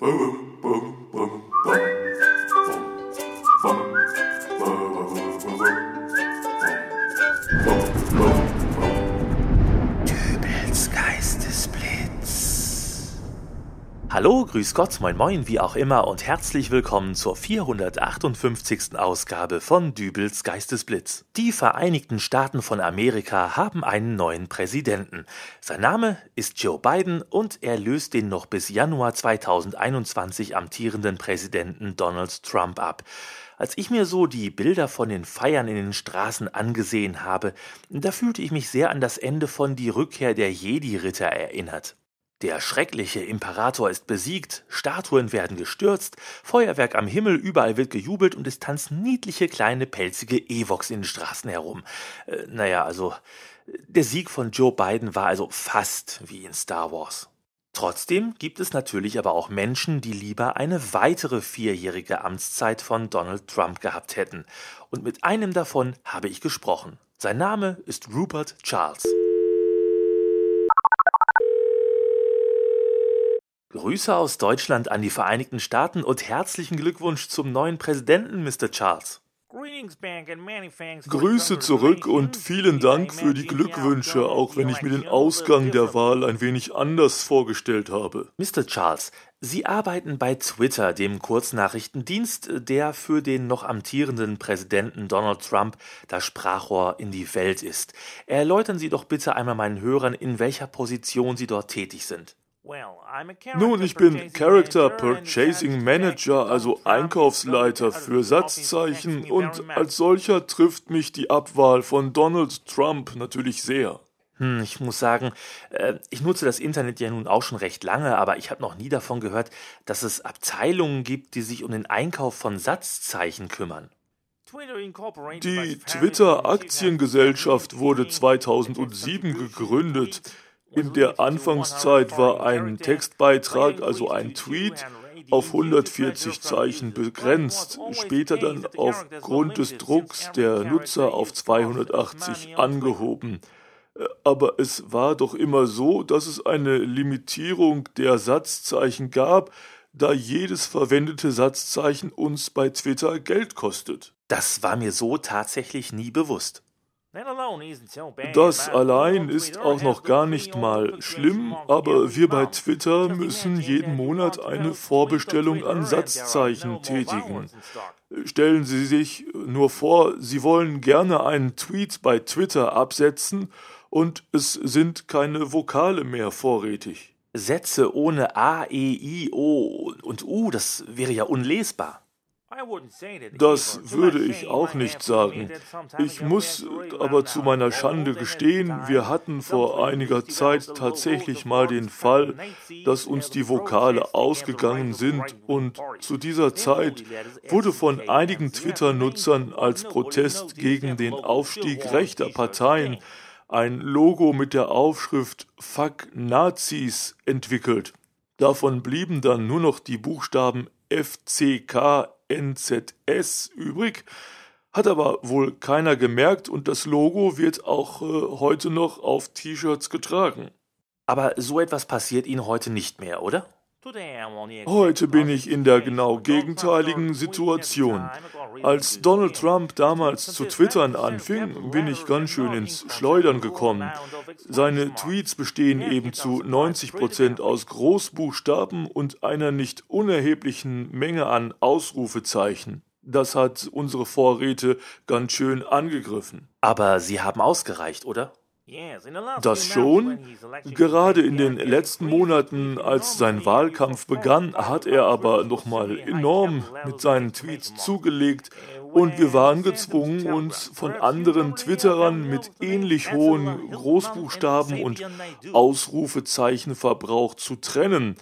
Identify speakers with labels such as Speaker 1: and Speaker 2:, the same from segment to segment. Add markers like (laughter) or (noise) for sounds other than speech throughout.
Speaker 1: Dübels Hallo, grüß Gott, moin moin, wie auch immer und herzlich willkommen zur 458. Ausgabe von Dübels Geistesblitz. Die Vereinigten Staaten von Amerika haben einen neuen Präsidenten. Sein Name ist Joe Biden und er löst den noch bis Januar 2021 amtierenden Präsidenten Donald Trump ab. Als ich mir so die Bilder von den Feiern in den Straßen angesehen habe, da fühlte ich mich sehr an das Ende von Die Rückkehr der Jedi-Ritter erinnert. Der schreckliche Imperator ist besiegt, Statuen werden gestürzt, Feuerwerk am Himmel, überall wird gejubelt und es tanzen niedliche kleine pelzige Ewoks in den Straßen herum. Äh, naja, also der Sieg von Joe Biden war also fast wie in Star Wars. Trotzdem gibt es natürlich aber auch Menschen, die lieber eine weitere vierjährige Amtszeit von Donald Trump gehabt hätten. Und mit einem davon habe ich gesprochen. Sein Name ist Rupert Charles. Grüße aus Deutschland an die Vereinigten Staaten und herzlichen Glückwunsch zum neuen Präsidenten, Mr. Charles.
Speaker 2: Grüße zurück und vielen Dank für die Glückwünsche, auch wenn ich mir den Ausgang der Wahl ein wenig anders vorgestellt habe.
Speaker 1: Mr. Charles, Sie arbeiten bei Twitter, dem Kurznachrichtendienst, der für den noch amtierenden Präsidenten Donald Trump das Sprachrohr in die Welt ist. Erläutern Sie doch bitte einmal meinen Hörern, in welcher Position Sie dort tätig sind.
Speaker 2: Nun, ich bin Character Purchasing Manager, also Einkaufsleiter für Satzzeichen und als solcher trifft mich die Abwahl von Donald Trump natürlich sehr.
Speaker 1: Hm, ich muss sagen, äh, ich nutze das Internet ja nun auch schon recht lange, aber ich habe noch nie davon gehört, dass es Abteilungen gibt, die sich um den Einkauf von Satzzeichen kümmern.
Speaker 2: Die Twitter Aktiengesellschaft wurde 2007 gegründet. In der Anfangszeit war ein Textbeitrag, also ein Tweet, auf 140 Zeichen begrenzt, später dann aufgrund des Drucks der Nutzer auf 280 angehoben. Aber es war doch immer so, dass es eine Limitierung der Satzzeichen gab, da jedes verwendete Satzzeichen uns bei Twitter Geld kostet.
Speaker 1: Das war mir so tatsächlich nie bewusst.
Speaker 2: Das allein ist auch noch gar nicht mal schlimm, aber wir bei Twitter müssen jeden Monat eine Vorbestellung an Satzzeichen tätigen. Stellen Sie sich nur vor, Sie wollen gerne einen Tweet bei Twitter absetzen und es sind keine Vokale mehr vorrätig.
Speaker 1: Sätze ohne A, E, I, O und U, das wäre ja unlesbar.
Speaker 2: Das würde ich auch nicht sagen. Ich muss aber zu meiner Schande gestehen, wir hatten vor einiger Zeit tatsächlich mal den Fall, dass uns die Vokale ausgegangen sind. und zu dieser Zeit wurde von einigen Twitter-Nutzern als Protest gegen den Aufstieg rechter Parteien ein Logo mit der Aufschrift Fuck Nazis entwickelt. Davon blieben dann nur noch die Buchstaben FCK NZS übrig, hat aber wohl keiner gemerkt und das Logo wird auch äh, heute noch auf T-Shirts getragen.
Speaker 1: Aber so etwas passiert Ihnen heute nicht mehr, oder?
Speaker 2: Heute bin ich in der genau gegenteiligen Situation. Als Donald Trump damals zu twittern anfing, bin ich ganz schön ins Schleudern gekommen. Seine Tweets bestehen eben zu 90 Prozent aus Großbuchstaben und einer nicht unerheblichen Menge an Ausrufezeichen. Das hat unsere Vorräte ganz schön angegriffen.
Speaker 1: Aber Sie haben ausgereicht, oder?
Speaker 2: Das schon. Gerade in den letzten Monaten, als sein Wahlkampf begann, hat er aber nochmal enorm mit seinen Tweets zugelegt und wir waren gezwungen, uns von anderen Twitterern mit ähnlich hohen Großbuchstaben und Ausrufezeichenverbrauch zu trennen.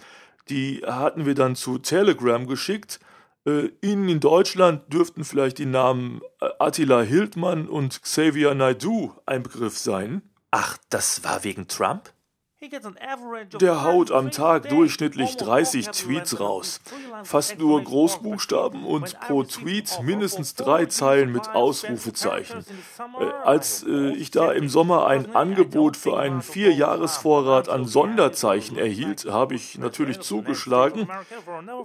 Speaker 2: Die hatten wir dann zu Telegram geschickt. Äh, Ihnen in Deutschland dürften vielleicht die Namen äh, Attila Hildmann und Xavier Naidu ein Begriff sein.
Speaker 1: Ach, das war wegen Trump?
Speaker 2: Der haut am Tag durchschnittlich 30 Tweets raus. fast nur Großbuchstaben und pro Tweet mindestens drei Zeilen mit Ausrufezeichen. Äh, als äh, ich da im Sommer ein Angebot für einen Vierjahresvorrat an Sonderzeichen erhielt, habe ich natürlich zugeschlagen.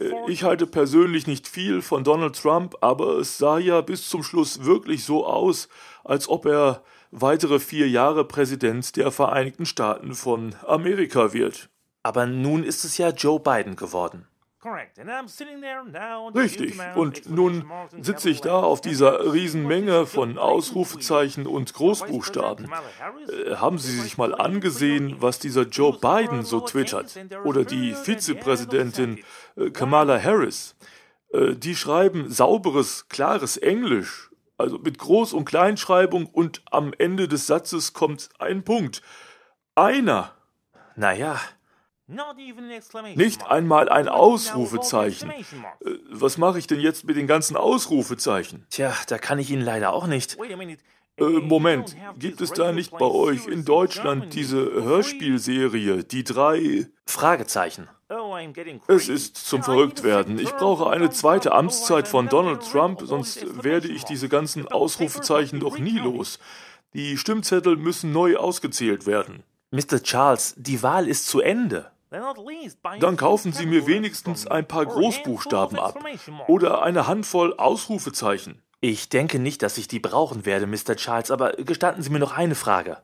Speaker 2: Äh, ich halte persönlich nicht viel von Donald Trump, aber es sah ja bis zum Schluss wirklich so aus, als ob er weitere vier Jahre Präsident der Vereinigten Staaten von Amerika wird.
Speaker 1: Aber nun ist es ja Joe Biden geworden.
Speaker 2: Richtig. Und nun sitze ich da auf dieser Riesenmenge von Ausrufezeichen und Großbuchstaben. Äh, haben Sie sich mal angesehen, was dieser Joe Biden so twittert? Oder die Vizepräsidentin äh, Kamala Harris? Äh, die schreiben sauberes, klares Englisch. Also mit Groß- und Kleinschreibung und am Ende des Satzes kommt ein Punkt. Einer.
Speaker 1: Naja,
Speaker 2: nicht einmal ein Ausrufezeichen. Äh, was mache ich denn jetzt mit den ganzen Ausrufezeichen?
Speaker 1: Tja, da kann ich Ihnen leider auch nicht.
Speaker 2: Äh, Moment, gibt es da nicht bei euch in Deutschland diese Hörspielserie, die drei
Speaker 1: Fragezeichen?
Speaker 2: Es ist zum Verrücktwerden. Ich brauche eine zweite Amtszeit von Donald Trump, sonst werde ich diese ganzen Ausrufezeichen doch nie los. Die Stimmzettel müssen neu ausgezählt werden.
Speaker 1: Mr. Charles, die Wahl ist zu Ende.
Speaker 2: Dann kaufen Sie mir wenigstens ein paar Großbuchstaben ab oder eine Handvoll Ausrufezeichen.
Speaker 1: Ich denke nicht, dass ich die brauchen werde, Mr. Charles, aber gestatten Sie mir noch eine Frage.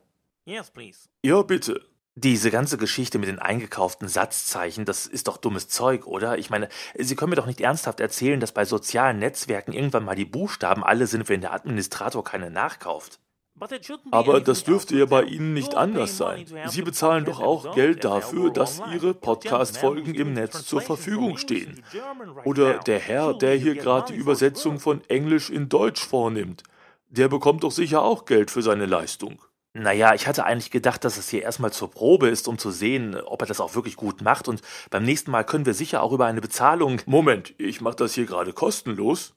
Speaker 2: Ja, bitte.
Speaker 1: Diese ganze Geschichte mit den eingekauften Satzzeichen, das ist doch dummes Zeug, oder? Ich meine, Sie können mir doch nicht ernsthaft erzählen, dass bei sozialen Netzwerken irgendwann mal die Buchstaben alle sind, wenn der Administrator keine nachkauft.
Speaker 2: Aber das dürfte ja bei Ihnen nicht anders sein. Sie bezahlen doch auch Geld dafür, dass Ihre Podcast-Folgen im Netz zur Verfügung stehen. Oder der Herr, der hier gerade die Übersetzung von Englisch in Deutsch vornimmt, der bekommt doch sicher auch Geld für seine Leistung.
Speaker 1: Naja, ich hatte eigentlich gedacht, dass es hier erstmal zur Probe ist, um zu sehen, ob er das auch wirklich gut macht. Und beim nächsten Mal können wir sicher auch über eine Bezahlung. (laughs)
Speaker 2: Moment, ich mache das hier gerade kostenlos.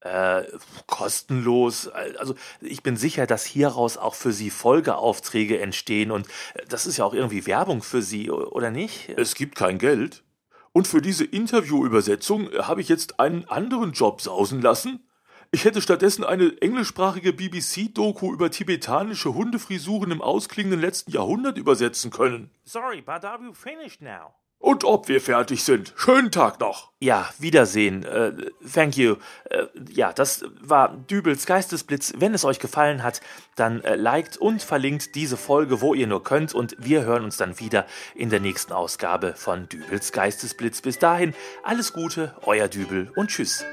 Speaker 1: Äh, kostenlos. Also ich bin sicher, dass hieraus auch für Sie Folgeaufträge entstehen und äh, das ist ja auch irgendwie Werbung für Sie, oder nicht?
Speaker 2: Es gibt kein Geld. Und für diese Interviewübersetzung äh, habe ich jetzt einen anderen Job sausen lassen. Ich hätte stattdessen eine englischsprachige BBC-Doku über tibetanische Hundefrisuren im ausklingenden letzten Jahrhundert übersetzen können. Sorry, but are you finished now? Und ob wir fertig sind. Schönen Tag noch.
Speaker 1: Ja, Wiedersehen. Äh, thank you. Äh, ja, das war Dübels Geistesblitz. Wenn es euch gefallen hat, dann äh, liked und verlinkt diese Folge, wo ihr nur könnt. Und wir hören uns dann wieder in der nächsten Ausgabe von Dübels Geistesblitz. Bis dahin, alles Gute, euer Dübel und tschüss.